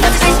Cause I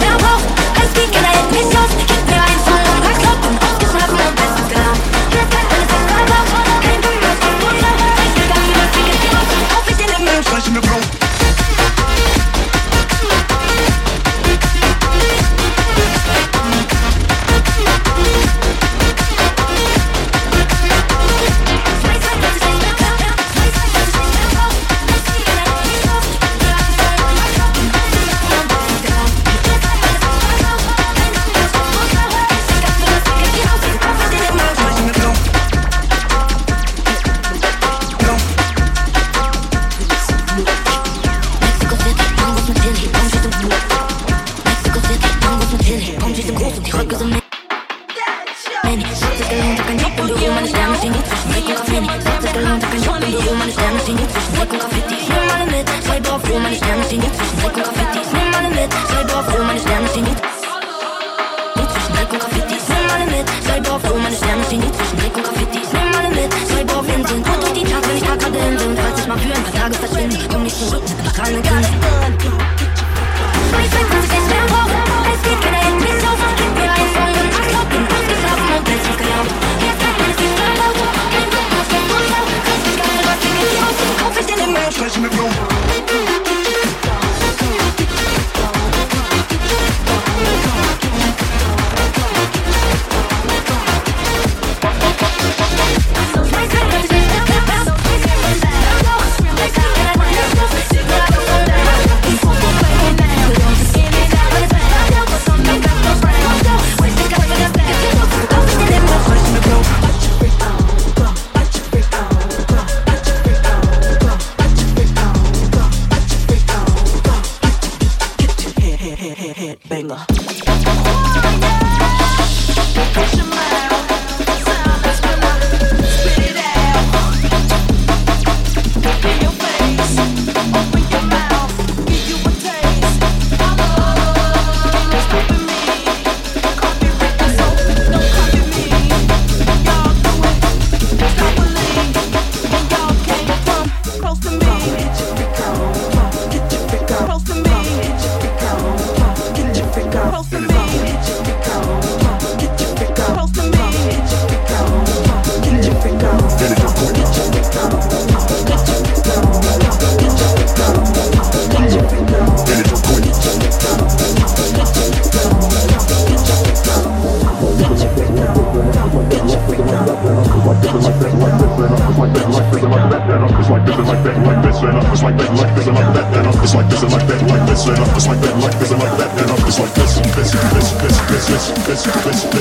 G hits, cause ain't nothing but G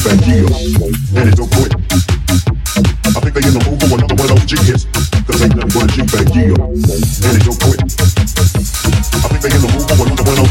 back, yeah. And it don't quit.